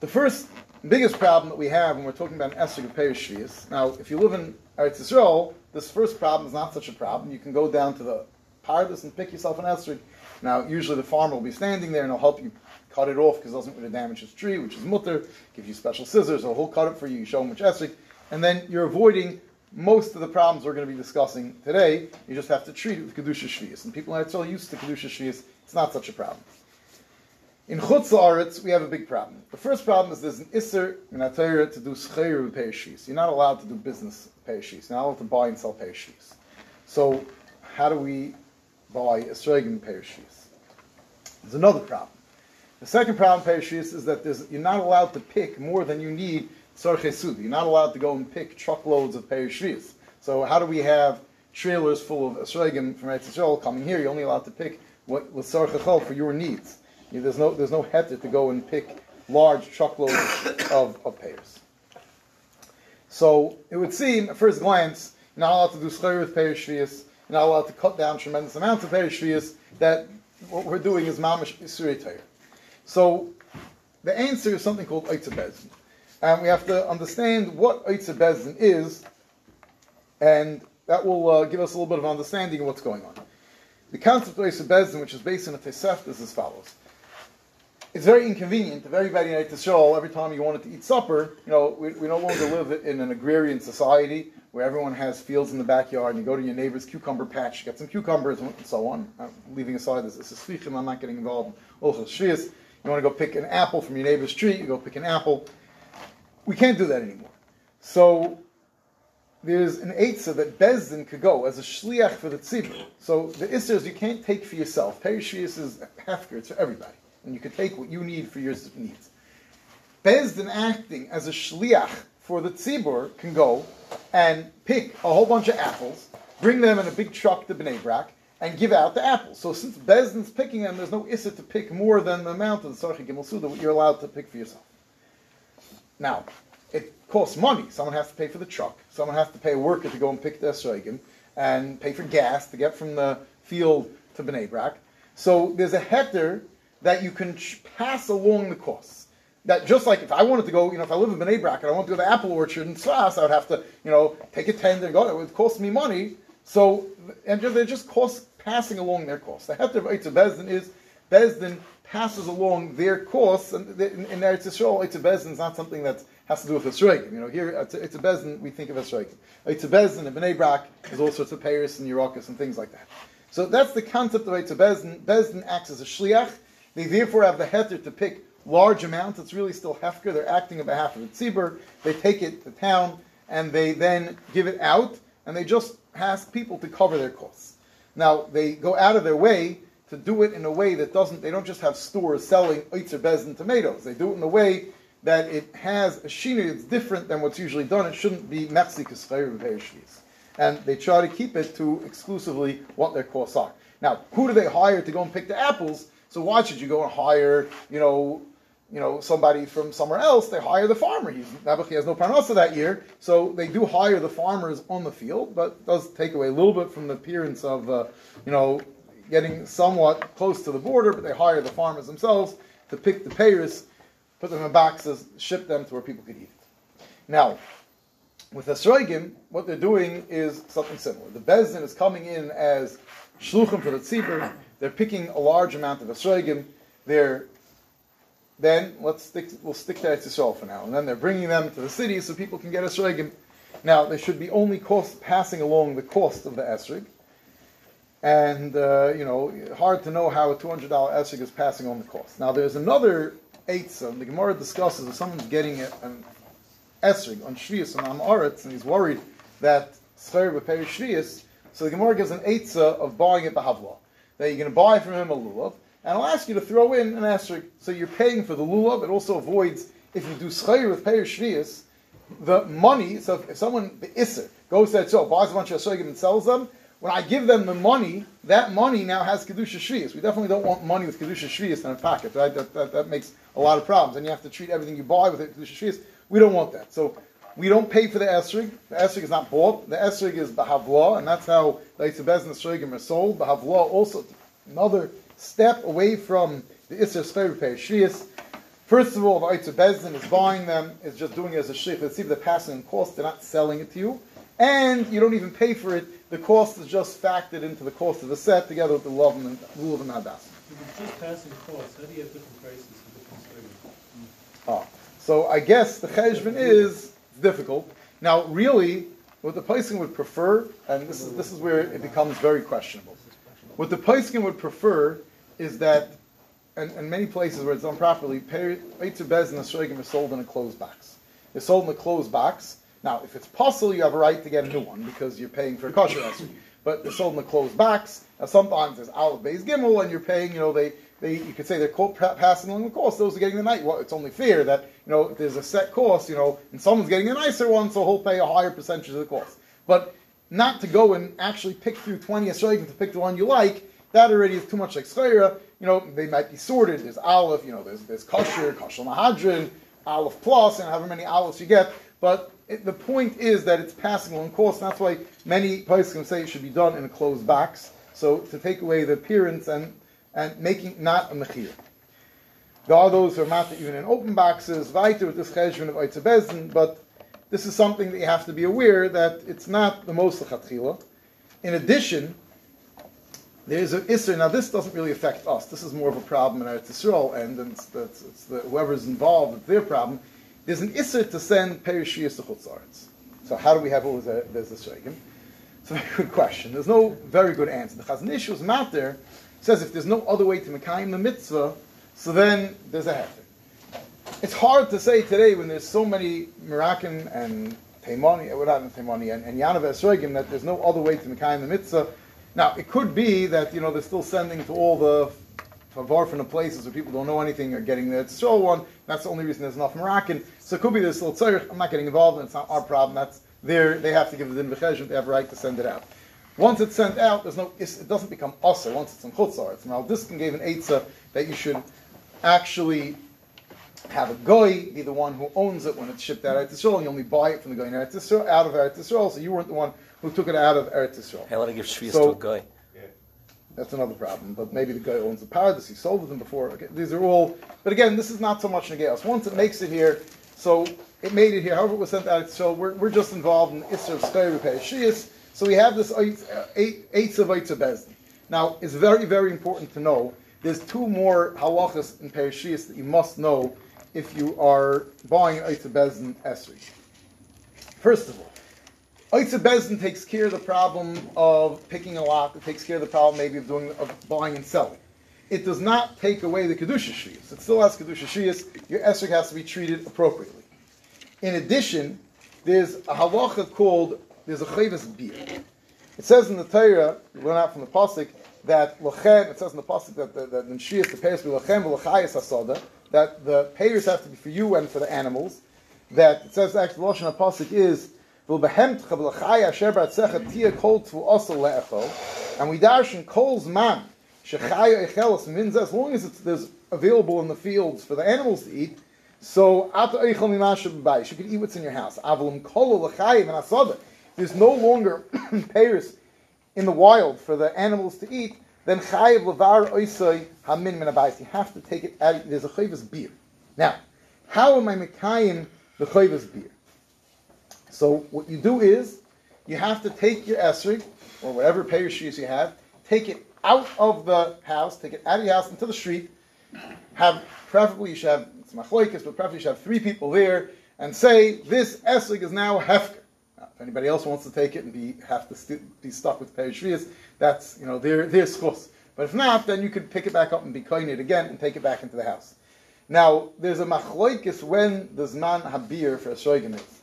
The first biggest problem that we have when we're talking about an of perishvias. Now, if you live in Eretz Yisrael, this first problem is not such a problem. You can go down to the pardes and pick yourself an esrog. Now, usually the farmer will be standing there and he'll help you cut it off because it doesn't to damage his tree, which is mutter. Give you special scissors, or he'll cut it for you. You show him which esrog, and then you're avoiding most of the problems we're going to be discussing today. You just have to treat it with kedusha shvius, and people are so used to kedusha shvius, it's not such a problem. In Chutz La'aretz, we have a big problem. The first problem is there's an Isser in Atayra to do Scheiru Peishis. You're not allowed to do business Peishis. You're not allowed to buy and sell Peishis. So, how do we buy Esregim Peishis? There's another problem. The second problem Peishis is that you're not allowed to pick more than you need Tzorchesud. You're not allowed to go and pick truckloads of Peishis. So, how do we have trailers full of Esregim from Eretz Yisrael coming here? You're only allowed to pick what was for your needs. There's no there's no heter to go and pick large truckloads of, of payers. So it would seem at first glance, you're not allowed to do schleir with payer shvius, you're not allowed to cut down tremendous amounts of payer shvius, that what we're doing is mamish surei So the answer is something called Eitzer Bezin. And we have to understand what Eitzer Bezin is, and that will uh, give us a little bit of understanding of what's going on. The concept of Eitzer Bezin, which is based on a Tesef, is as follows it's very inconvenient if everybody in Yisrael, every time you wanted to eat supper, you know, we, we no longer live in an agrarian society where everyone has fields in the backyard and you go to your neighbor's cucumber patch, get some cucumbers and so on. I'm leaving aside this, this is I'm not getting involved. Also, shvius, you want to go pick an apple from your neighbor's tree, you go pick an apple. We can't do that anymore. So there's an Eitzah that Bezdin could go as a shliach for the tzibur. So the Isser is you can't take for yourself. Perishvius is hefker, it's for everybody and you can take what you need for your needs. Bezdin acting as a shliach for the tzibur can go and pick a whole bunch of apples, bring them in a big truck to Bnei Brak, and give out the apples. So since Bezdin's picking them, there's no issa to pick more than the amount of the Sarchi Gimel Suda what you're allowed to pick for yourself. Now, it costs money. Someone has to pay for the truck. Someone has to pay a worker to go and pick the Esrogim and pay for gas to get from the field to Bnei Brak. So there's a heter that you can pass along the costs. That just like if I wanted to go, you know, if I live in Bnei Brak and I want to go to the apple orchard in Sras, I would have to, you know, take a tent and go. It would cost me money. So, and just, they just cost passing along their costs. The heter of Bezdin is Bezdin passes along their costs, and in, Eretz Yisrael, Eitzer Bezdin is not something that has to do with Esrogim. You know, here Eitzer Bezdin, we think of Esrogim. Eitzer Bezdin and Bnei Brak is all sorts of Paris and Yerakas and things like that. So that's the concept of Eitzer Bezdin. Bezdin acts as a shliach. They therefore have the heter to pick large amounts. It's really still hefker. They're acting on behalf of the tzibur. They take it to town and they then give it out, and they just ask people to cover their costs. Now they go out of their way to do it in a way that doesn't. They don't just have stores selling oitzer bezin tomatoes. They do it in a way that it has a shina that's different than what's usually done. It shouldn't be mexikas and they try to keep it to exclusively what their costs are. Now, who do they hire to go and pick the apples? So why should you go and hire, you know, you know, somebody from somewhere else? They hire the farmer. He's he has no parnasa that year, so they do hire the farmers on the field, but does take away a little bit from the appearance of, uh, you know, getting somewhat close to the border. But they hire the farmers themselves to pick the payers, put them in boxes, ship them to where people could eat it. Now, with Esroigim, what they're doing is something similar. The Bezdin is coming in as shluchim for the tzibur. They're picking a large amount of esrogim. They're then let's stick, we'll stick to Eretz Yisrael for now. And then they're bringing them to the city so people can get esrogim. Now, they should be only cost, passing along the cost of the esrog. And, uh, you know, hard to know how a $200 esrog is passing on the cost. Now, there's another Eitzah, the Gemara discusses if someone's getting an esrog on Shvius and on and he's worried that Scher pay Shvius, so the Gemara gives an Eitzah of buying it Bahavla. That you're going to buy from him a lulav, and I'll ask you to throw in an esrog. So you're paying for the lulav. It also avoids, if you do Scher with pay Shvius, the money, so if, someone, the Isser, goes to that shop, buys a bunch of esrogim and sells them, when I give them the money, that money now has Kedusha Shvius. We definitely don't want money with Kedusha Shvius in a pocket, right? That, that, that makes a lot of problems. And you have to treat everything you buy with Kedusha Shvius. We don't want that. So we don't pay for the esrig. The esrig is not bought. The esrig is Bahavla, and that's how the and the Shrigim are sold. Bahavla also another step away from the Isser Sfer Pei Shvius. First of all, the Eitzer Bezdin is buying them, is just doing it as a sheikh. Let's see if they're passing in cost, they're not selling it to you. And you don't even pay for it. The cost is just factored into the cost of the set together with the love and rule and hadas. If it's just passing costs, how do you have different prices for different segments? Ah, so I guess the cheshbon is difficult. Now, really, what the Paiskin would prefer, and this is this is where it becomes very questionable. What the Paiskin would prefer is that, and, and many places where it's done properly, Eitzer Bez and Shrigim are sold in a closed box. They're sold in a closed box. Now, if it's possible, you have a right to get a new one because you're paying for a kosher esrog. But they're sold in a closed box. Now, sometimes there's Aleph Beis Gimel, and you're paying. You know, they, they you could say they're co- passing along the cost. Those are getting the night. Well, it's only fair that you know there's a set cost. You know, and someone's getting a nicer one, so he'll pay a higher percentage of the cost. But not to go and actually pick through 20 esrogim to pick the one you like. That already is too much like schayra. You know, they might be sorted. There's Aleph. You know, there's there's kosher, kosher mahadrin, Aleph plus, and however many Alephs you get. But it, the point is that it's passing along cost. And that's why many places can say it should be done in a closed box. So to take away the appearance and and making not a mechir. There are those who are matter even in open boxes, weiter with this cheshbon of Eitzer but this is something that you have to be aware that it's not the most lechatchila. In addition, there's an isser. Now, this doesn't really affect us. This is more of a problem in Eretz Yisrael, and it's, it's, it's the, whoever's involved, it's their problem. There's an isser to send perishiyas to Chutz La'aretz. So, how do we have always a, there's this shaykim? It's a very good question. There's no very good answer. The Chazon Ish was matter says if there's no other way to Mekayim the mitzvah, so then there's a heter. It's hard to say today when there's so many Moroccan and Taimani, well not Taimani, and, and Yanav Esregim that there's no other way to Mekayim the mitzvah. Now, it could be that, you know, they're still sending to all the Favar from the places where people don't know anything are getting the Tzol one. That's the only reason there's enough Moroccan. So it could be this little tzarech. I'm not getting involved in it. It's not our problem. That's their, they have to give the din v'cheshim. They have a right to send it out. Once it's sent out, there's no, it doesn't become usher once it's in chutzar. It's now can give an eitzah that you should actually have a goy be the one who owns it when it's shipped out of Eretz Yisrael, and you only buy it from the goy in Eretz Yisrael, out of Eretz Yisrael, so you weren't the one who took it out of Eretz Yisrael. Hey, let me give shvius So- to a guy. That's another problem. But maybe the guy owns the paradise. He sold it them before. Okay, these are all. But again, this is not so much negeos. Once it makes it here, so it made it here. However, it was sent out. So we're, we're just involved in Isser of Sky Shias. So we have this eight uh, eights of Bezdin. Now it's very very important to know. There's two more halachas in Perishiyas that you must know if you are buying of Bezdin Esri. First of all. Eitzer Bezdin takes care of the problem of picking a lock. It takes care of the problem maybe of doing of buying and selling. It does not take away the kedusha shiyas. It still has kedusha shiyas. Your esrog has to be treated appropriately. In addition, there's a halacha called there's a chayvus beer. It says in the Torah, we learn out from the pasuk that lachem. It says in the pasuk that the, that in shiyas the payers be lachem v'lachayis asada. That the payers have to be for you and for the animals. That it says actually the lashon pasuk is and we darshan kol's man shechaya echelos means as long as it's there's available in the fields for the animals to eat. So you can eat what's in your house. Avlam kol lechayim and asada. There's no longer payers in the wild for the animals to eat. Then chayiv levar oisay hamin min abayis. You have to take it out. There's a chayvus beer. Now, how am I mekayim the chayvus beer? So what you do is you have to take your esrig or whatever shoes you have, take it out of the house, take it out of your house into the street, have preferably you should have it's machloikis, but preferably you should have three people there and say this esrig is now hefker. If anybody else wants to take it and be have to st- be stuck with perishrias, that's you know their their schus. But if not, then you could pick it back up and be coin it again and take it back into the house. Now there's a machloikis when the zman habir for esrogim is.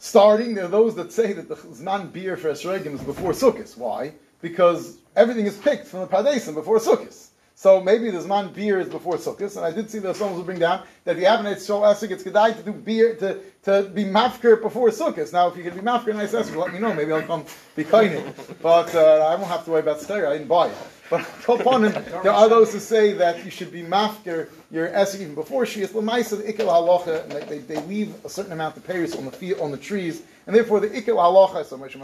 Starting, there are those that say that the zman beer for esrogim is before sukkis. Why? Because everything is picked from the padesim before sukkis. So maybe the Zman beer is before Sukkot, and I did see that someone will bring down that if you have an Esrik, it's Kedai to do beer, to, to be mafker before Sukkot. Now, if you can be mafker nice Esrik, let me know, maybe I'll come be kind. But uh, I won't have to worry about stereo, I didn't buy it. But upon him, there are those who say that you should be mafker your Esrik even before Shias Lamaisa, the Ikel Halacha, and they, they, leave a certain amount of payers on the field, on the trees, and therefore the Ikel Halacha, so much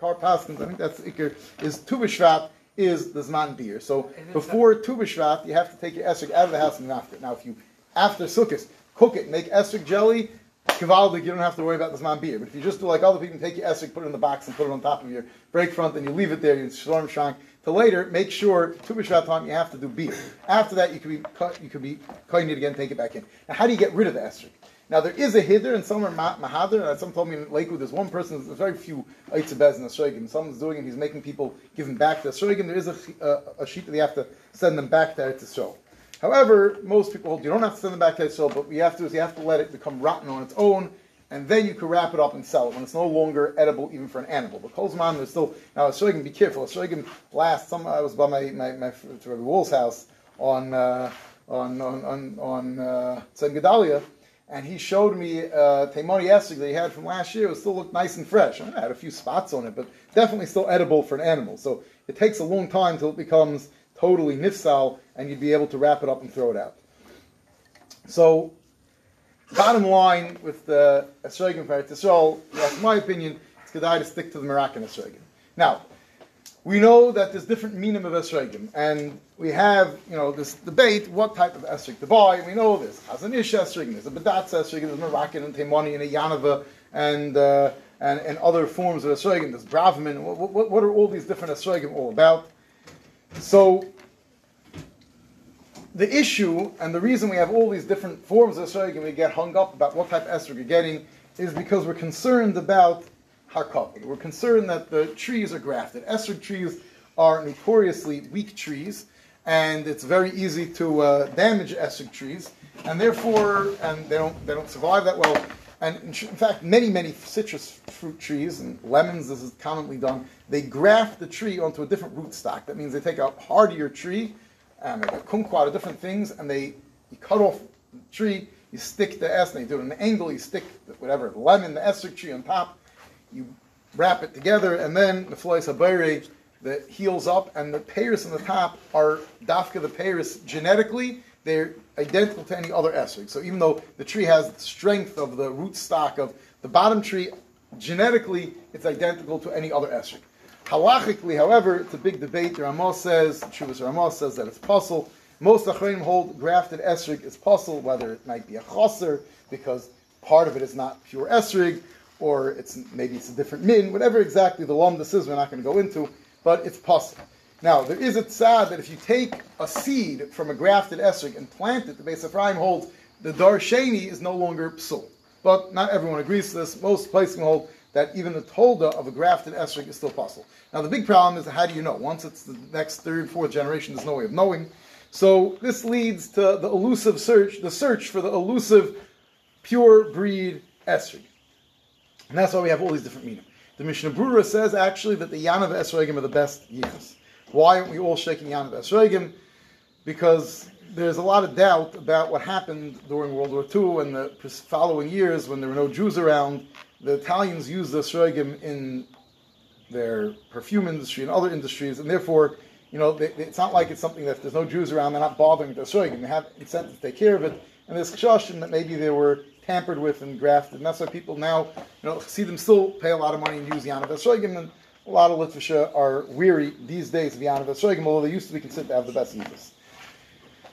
Car Paskins, I think that's the Iker, is Tu B'Shvat, is the Zman beer. So before Tu B'Shvat, you have to take your esrog out of the house and after. It. Now, if you, after Sukkot, cook it, make esrog jelly, Kavaldik, you don't have to worry about the Zman beer. But if you just do like other people, take your esrog, put it in the box, and put it on top of your break front, and you leave it there, you storm shank, to later, make sure Tu B'Shvat time you have to do beer. After that, you could be cut, you could be cutting it again, take it back in. Now, how do you get rid of the esrog? Now there is a hidder, and some are mahader. And some told me in Lakewood there's one person. There's very few aitzabez in the shogim. Someone's doing it. He's making people give him back the shogim. There is a, a, a sheet that you have to send them back to Eretz However, most people hold you don't have to send them back to Eretz But what you have to is you have to let it become rotten on its own, and then you can wrap it up and sell it when it's no longer edible even for an animal. But Kolzman, there's still now a shogim. Be careful. A shogim last. Some I was by my my, my to Rabbi Wool's house on uh, on on on on uh, Gedalia and he showed me uh, Taimoni Esrig that he had from last year. It still looked nice and fresh. I mean, it had a few spots on it, but definitely still edible for an animal. So it takes a long time till it becomes totally nifsal, and you'd be able to wrap it up and throw it out. So, bottom line with the Esrogim for Yisrael, that's my opinion, it's good to stick to the Moroccan Esrogim. Now, we know that there's different meaning of esrogim, and we have, you know, this debate, what type of esrog to buy, we know there's Chazon Ish esrogim, there's a Bedatz esrogim, there's Moroccan and Taimani and a Yanava, and, uh, and, and other forms of esrogim, there's Bravman, what, what, what, are all these different esrogim all about? So, the issue, and the reason we have all these different forms of esrogim, we get hung up about what type of esrog you're getting, is because we're concerned about We're concerned that the trees are grafted. Esrog trees are notoriously weak trees, and it's very easy to uh, damage esrog trees, and therefore, and they don't they don't survive that well. And in, fact, many many citrus fruit trees and lemons, this is commonly done. They graft the tree onto a different rootstock. That means they take a hardier tree, and a kumquat, or different things, and they you cut off the tree. You stick the S, and they do it an angle. You stick whatever lemon, the esrog tree on top, you wrap it together, and then the flois habayre that heals up, and the payers on the top are dafka the payers genetically, they're identical to any other esrog. So even though the tree has the strength of the root stock of the bottom tree, genetically it's identical to any other esrog. Halachically, however, it's a big debate. The Ramah says, Shuvas Ramah says that it's possible. Most achreim hold grafted esrig is possible, whether it might be a chaser because part of it is not pure esrig, or it's maybe it's a different min, whatever exactly the lomdus is, we're not going to go into, but it's possible. Now, there is a tzad that if you take a seed from a grafted esrog and plant it, the Beis Ephraim holds the darsheni is no longer psul. But not everyone agrees to this. Most places hold that even the tolda of a grafted esrog is still possible. Now, the big problem is how do you know? Once it's the next third, fourth generation, there's no way of knowing. So this leads to the elusive search, the search for the elusive pure breed esrog. And that's why we have all these different meaning. The Mishnah Brura says actually that the Yanav Esrogim are the best yichus. Why aren't we all shaking Yanav Esrogim? Because there's a lot of doubt about what happened during World War II and the following years when there were no Jews around. The Italians used the Esrogim in their perfume industry and other industries, and therefore, you know, they, it's not like it's something that there's no Jews around, they're not bothering the Esrogim. They have incentive to take care of it. And there's chashim that maybe there were tampered with and grafted. And that's why people now, you know, see them still pay a lot of money and use Yanav Esrogim, and a lot of Litvisha are weary these days of Yanav Esrogim, although they used to be considered to have the best Yidus.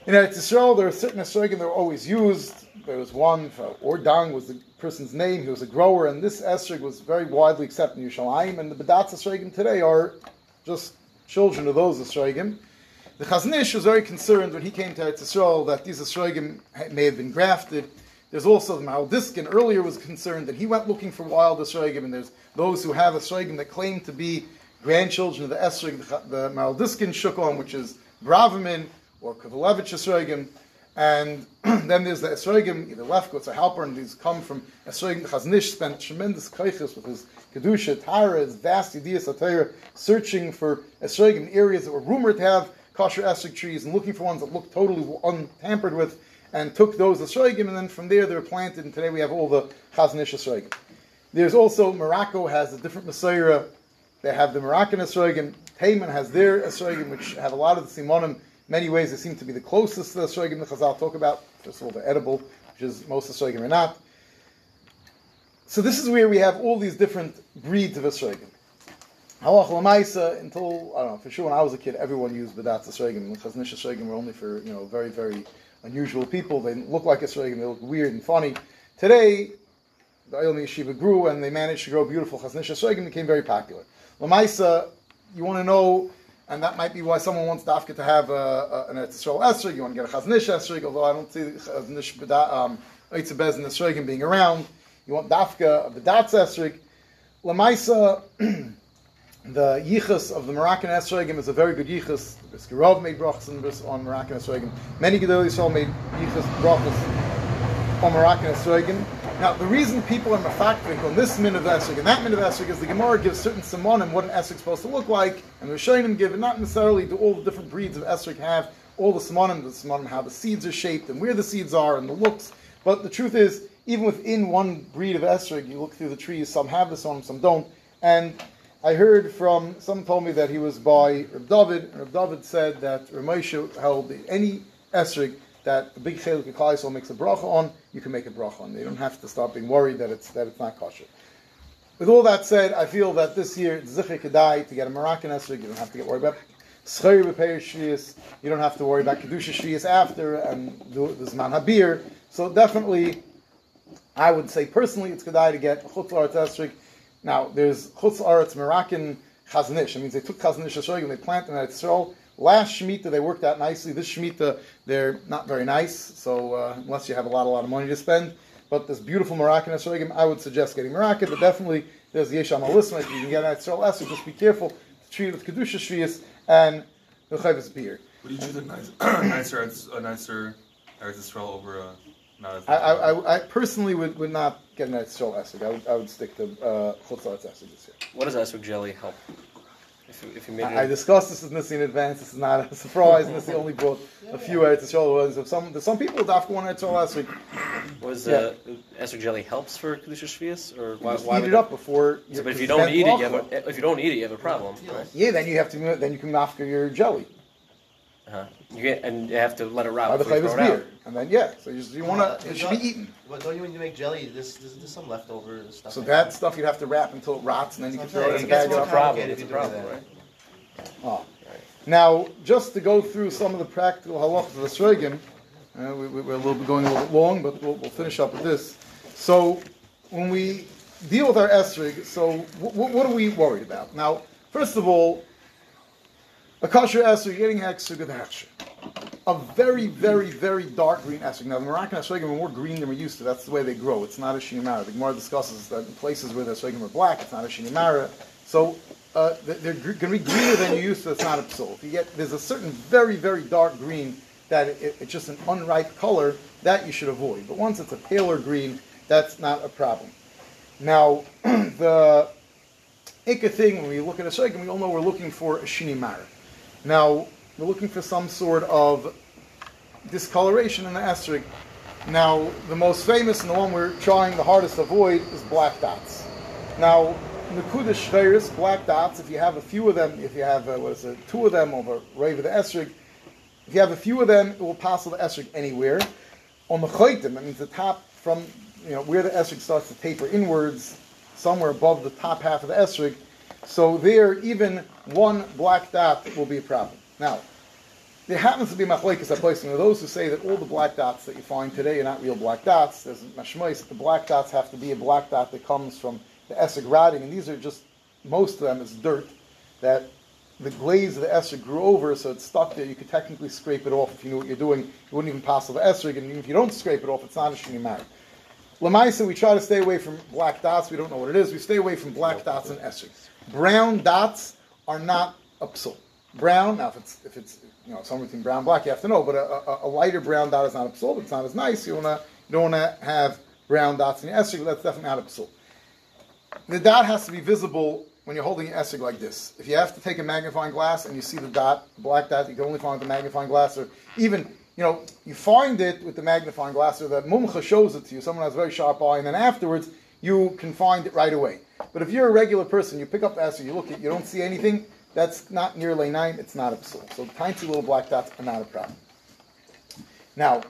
In Eretz Yisrael, there are certain Esrogim that were always used. There was one, for Ordang was the person's name, he was a grower, and this Esrog was very widely accepted in Yerushalayim, and the Bedatz Esrogim today are just children of those Esrogim. The Chazon Ish was very concerned when he came to Eretz Yisrael that these Esrogim may have been grafted. There's also the Maharil Diskin earlier was concerned that he went looking for wild Esrogim, and there's those who have Esrogim that claim to be grandchildren of the Esrog, the, the Maharil Diskin shook on, which is Braverman or Kovalevich Esrogim. And then there's the Esrogim, either Lefkowitz or Halper, and these come from Esrogim. Chazon Ish spent tremendous kaiches with his Kedusha, Tara, his vast ideas of searching for Esrogim in areas that were rumored to have kosher Esrog trees and looking for ones that looked totally untampered with, and took those Esrogim, and then from there they were planted, and today we have all the Chazon Ish Esrogim. There's also, Morocco has a different Messiah. They have the Moroccan Esrogim. Tayman has their Esrogim, which have a lot of the Simonim. Many ways they seem to be the closest to the Esrogim the Chazal talk about. First of all, they're edible, which is most Esrogim are not. So this is where we have all these different breeds of Esrogim. Halach Lamaisa, until, I don't know, for sure when I was a kid, everyone used Badat Esrogim. Chazon Ish Esrogim were only for, you know, very, very unusual people. They look like Esrogim, they look weird and funny. Today, the Ayel Yeshiva grew and they managed to grow beautiful Chazon Ish Esrogim became very popular. Lamaisa, you want to know, and that might be why someone wants Dafka to have a, a, an Eretz Yisrael you want to get a Chazon Ish Esrog, although I don't see Chazon Ish um, Eitzabez and Esrogim being around. You want Dafka of the Datz Esrog. Lamaisa, the yichus of the Moroccan Esrogim is a very good yichus. Biskarov made brachas on Moroccan Esrogim. Many Gedol Yisrael made yichus brachas on Moroccan Esrogim. Now, the reason people are mafakvik on this min of esrog and that min of esrog is the Gemara gives certain simonim what an esrog is supposed to look like, and the Rishonim give, and not necessarily do all the different breeds of esrog have all the simonim, the simonim how the seeds are shaped and where the seeds are and the looks. But the truth is, even within one breed of esrog, you look through the trees, some have the simonim, some don't. And I heard from, some told me that he was by Reb David, Reb David said that Ramosha held any esrog that a big chelik of makes a bracha on, you can make a bracha on. You don't have to start being worried that it's that it's not kosher. With all that said, I feel that this year it's to get a Moroccan esrog. You don't have to get worried about. You don't have to worry about kedusha shvius after and the zman habir. So definitely, I would say personally, it's kedai to get chutz esrog. Now there's chutz aretz Moroccan Chazon Ish. It means they took Chazon Ish esrog and they planted at Yisrael. Last Shemitah they worked out nicely. This Shemitah they're not very nice. So uh, unless you have a lot, a lot of money to spend, but this beautiful Moroccan Esrogim, I would suggest getting Moroccan. But definitely there's the Yesham Alisma. If you can get an Esrog Esrog, just be careful to treat it with kedusha shvius and the chayvus beer. Would you choose a nice, nicer, a nicer Eretz Yisrael over a not I, I, I, I personally would, would not get an Esrog Esrog. I would, I would stick to uh, Chutz La'aretz Esrog this year. What does esrog jelly help? If you, if you made it, I, I discussed this with Nissi in advance. This is not a surprise. Nissi only brought a few Eretz Yisrael ones. Of some, there's some people that one Eretz Yisrael last week. was yeah. uh, esrog jelly helps for kedusha shvius, or why? Just why eat it up before. So, but if you don't eat it, you have a, if you don't eat it, you have a problem, right? Yeah, then you have to. Then you can mafka your jelly Uh-huh. You get, and you have to let it by rot the before flavors throw it beer, and then yeah. So you, you want Uh, to. It should be eaten. But don't you when you make jelly? There's, there's, there's some leftover stuff. So in that it. stuff you'd have to wrap until it rots, and then you can throw it I'm in a bag. gets more of- complicated It's a problem, right? Oh. Now, just to go through some of the practical halachas of the Sregim, uh, we, we, we're a little bit going a little bit long, but we'll, we'll finish up with this. So, when we deal with our esrig, so w- w- what are we worried about? Now, first of all, a kosher esrig, getting with hexer. A very, very, very dark green esrig. Now, the Moroccan esrogim are more green than we're used to. That's the way they grow. It's not a shinimara. The Gemara discusses that in places where the esrogim are black, it's not a shinimara. So, uh, they're going to be greener than you used to. It's not a psul. If you get, there's a certain very, very dark green that it, it's just an unripe color that you should avoid. But once it's a paler green, that's not a problem. Now, the Inca thing when we look at a shaykhim, we all know we're looking for a shinimara. Now, we're looking for some sort of discoloration in the esrig. Now, the most famous and the one we're trying the hardest to avoid is black dots. Now, Nakuda Shveris, black dots, if you have a few of them, if you have, uh, what is it, two of them over Rave of the Esrig, if you have a few of them, it will pass the Esrig anywhere. On the Chaitim, that means the top from, you know, where the Esrig starts to taper inwards, somewhere above the top half of the Esrig. So there, even one black dot will be a problem. Now, there happens to be machlekes at place. Are those who say that all the black dots that you find today are not real black dots. There's mashmois the black dots have to be a black dot that comes from the esrog rotting, and these are just most of them is dirt that the glaze of the esrog grew over, so it's stuck there. You could technically scrape it off if you knew what you're doing. It wouldn't even pass over esrog, and even if you don't scrape it off, it's not a shini married. Lamaisa, we try to stay away from black dots. We don't know what it is. We stay away from black dots and esrog. Brown dots are not a psul. Brown, now if it's if it's you know somewhere between brown and black, you have to know. But a, a, a lighter brown dot is not a psul. It's not as nice. You wanna you don't wanna have brown dots in your esrog. That's definitely not a psul. The dot has to be visible when you're holding an esrog like this. If you have to take a magnifying glass and you see the dot, black dot, you can only find with the magnifying glass, or even you know you find it with the magnifying glass, or the mumcha shows it to you. Someone has a very sharp eye, and then afterwards you can find it right away. But if you're a regular person, you pick up the esrog, you look at, it, you don't see anything. That's not near nine. It's not a psul. So tiny little black dots are not a problem. Now,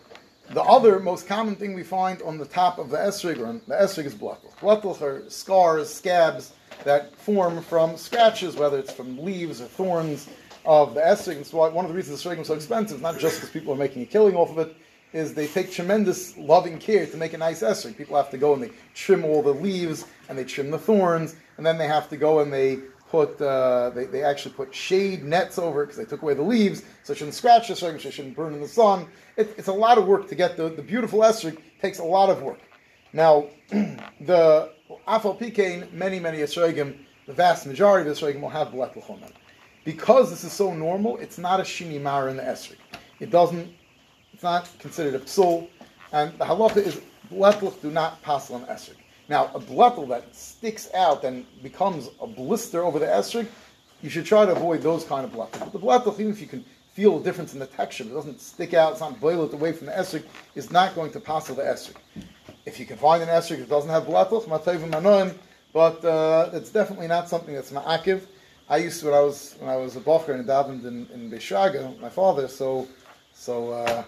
the other most common thing we find on the top of the esrig, or the esrig is blatl. Blatl are scars, scabs that form from scratches, whether it's from leaves or thorns of the esrig. And so one of the reasons the esrig is so expensive, not just because people are making a killing off of it, is they take tremendous loving care to make a nice esrig. People have to go and they trim all the leaves and they trim the thorns, and then they have to go and they put uh, they, they actually put shade nets over it because they took away the leaves, so it shouldn't scratch the esrog, it shouldn't burn in the sun. It, it's a lot of work to get the, the beautiful esrog. Takes a lot of work. Now, the afal pikein, many many esrogim, the vast majority of esrogim will have l'chomen. Because this is so normal, it's not a shini mara in the esrog. It doesn't. It's not considered a psul, and the halacha is bletl do not pass on esrog. Now, a bletl that sticks out and becomes a blister over the esrog, you should try to avoid those kind of bletl. But the bletl, even if you can feel a difference in the texture, it doesn't stick out, it's not boiled away from the esrog, is not going to pass on the esrog. If you can find an esrog that doesn't have manoim, but uh, it's definitely not something that's ma'akiv. I used to when I was when I was a bocher and davened in, in my father. So so uh,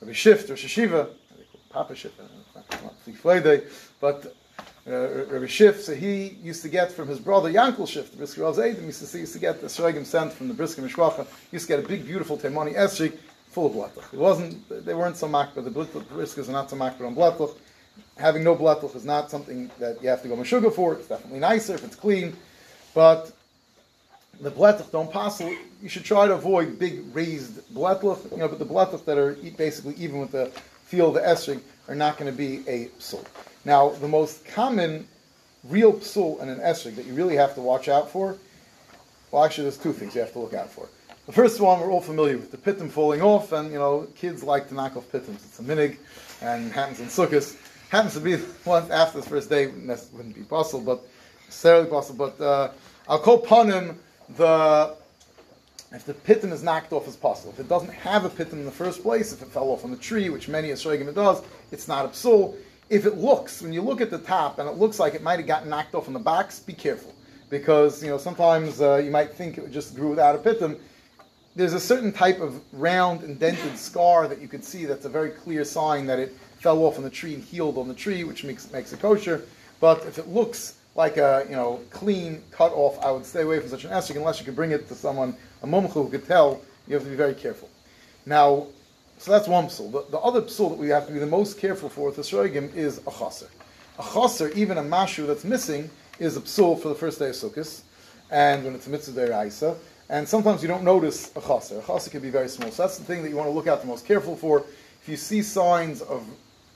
Rabbi Shift or Shishiva, Papa Shift, but uh, Rabbi Schiff, so he used to get from his brother Yankel Schiff, the Brisker Zaydim, used to, he used to get the Sregim sent from the Brisker Mishwacha, he used to get a big, beautiful Temani Esrik full of Blatach. It wasn't, they weren't so makbar, the Briskers are not so makbar on Blatach. Having no Blatach is not something that you have to go sugar for, it's definitely nicer if it's clean, but the bletach don't pass. You should try to avoid big raised bletach, you know, but the bletach that are basically even with the feel of the esrig are not going to be a psul. Now, the most common real psul in an esrig that you really have to watch out for, well, actually, there's two things you have to look out for. The first one we're all familiar with, the pitum falling off, and you know, kids like to knock off pitums. It's a minig, and happens in sukkahs. Happens to be once after the first day, wouldn't be possible, but necessarily possible. But uh, I'll call panim the if the pitum is knocked off as possible. If it doesn't have a pitum in the first place, if it fell off on the tree, which many Yisraelim it does, it's not a psul. If it looks, when you look at the top and it looks like it might have gotten knocked off in the box, be careful. Because, you know, sometimes uh, you might think it just grew without a pitum. There's a certain type of round indented scar that you could see that's a very clear sign that it fell off on the tree and healed on the tree, which makes, makes it kosher. But if it looks like a you know clean cut off, I would stay away from such an esrog unless you could bring it to someone, a mumcha who could tell. You have to be very careful. Now, so that's one psul. The, the other psul that we have to be the most careful for with esrogim is a chaser. A chaser, even a mashu that's missing, is a psul for the first day of Sukkot, and when it's a mitzvah deraisa. And sometimes you don't notice a chaser. A chaser can be very small. So that's the thing that you want to look out the most careful for. If you see signs of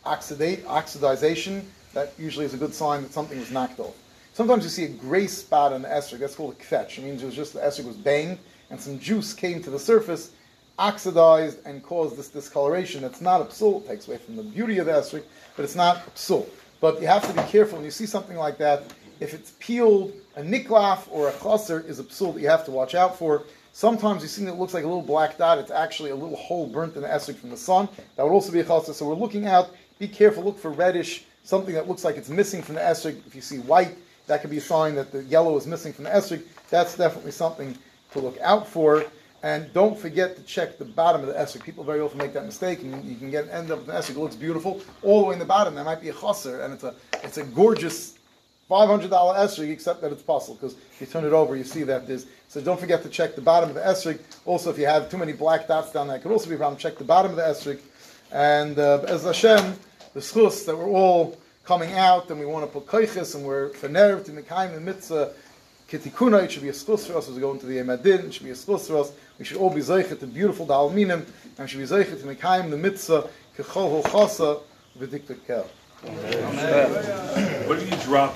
oxidate, oxidization, that usually is a good sign that something was knocked off. Sometimes you see a gray spot on the esrog. That's called a kvetch. It means it was just the esrog was banged and some juice came to the surface, oxidized, and caused this discoloration. It's not a psul. It takes away from the beauty of the esrog, but it's not a psul. But you have to be careful when you see something like that. If it's peeled, a niklaf or a chaser is a psul that you have to watch out for. Sometimes you see that it looks like a little black dot. It's actually a little hole burnt in the esrog from the sun. That would also be a chaser. So we're looking out. Be careful. Look for reddish, something that looks like it's missing from the esrog. If you see white, that could be a sign that the yellow is missing from the esrog. That's definitely something to look out for. And don't forget to check the bottom of the esrog. People very often make that mistake, and you can get end up with an esrog. It looks beautiful all the way in the bottom. There might be a chaser, and it's a it's a gorgeous five hundred dollar esrog, except that it's possible because if you turn it over, you see that there's. So don't forget to check the bottom of the esrog. Also, if you have too many black dots down there, it could also be a problem. Check the bottom of the esrog. And uh, as Hashem, the schus that we're all coming out and we want to put koiches and we're fenerv to mekayim the mitzvah Kitikuna, it should be a schus for us as we go into the Emadin, it should be a schus for us. We should all be zeichet to beautiful Dalminim, and we should be zeichet to Mekayim the mitzvah, kechol ho chasa, v'dikta kel. What if you drop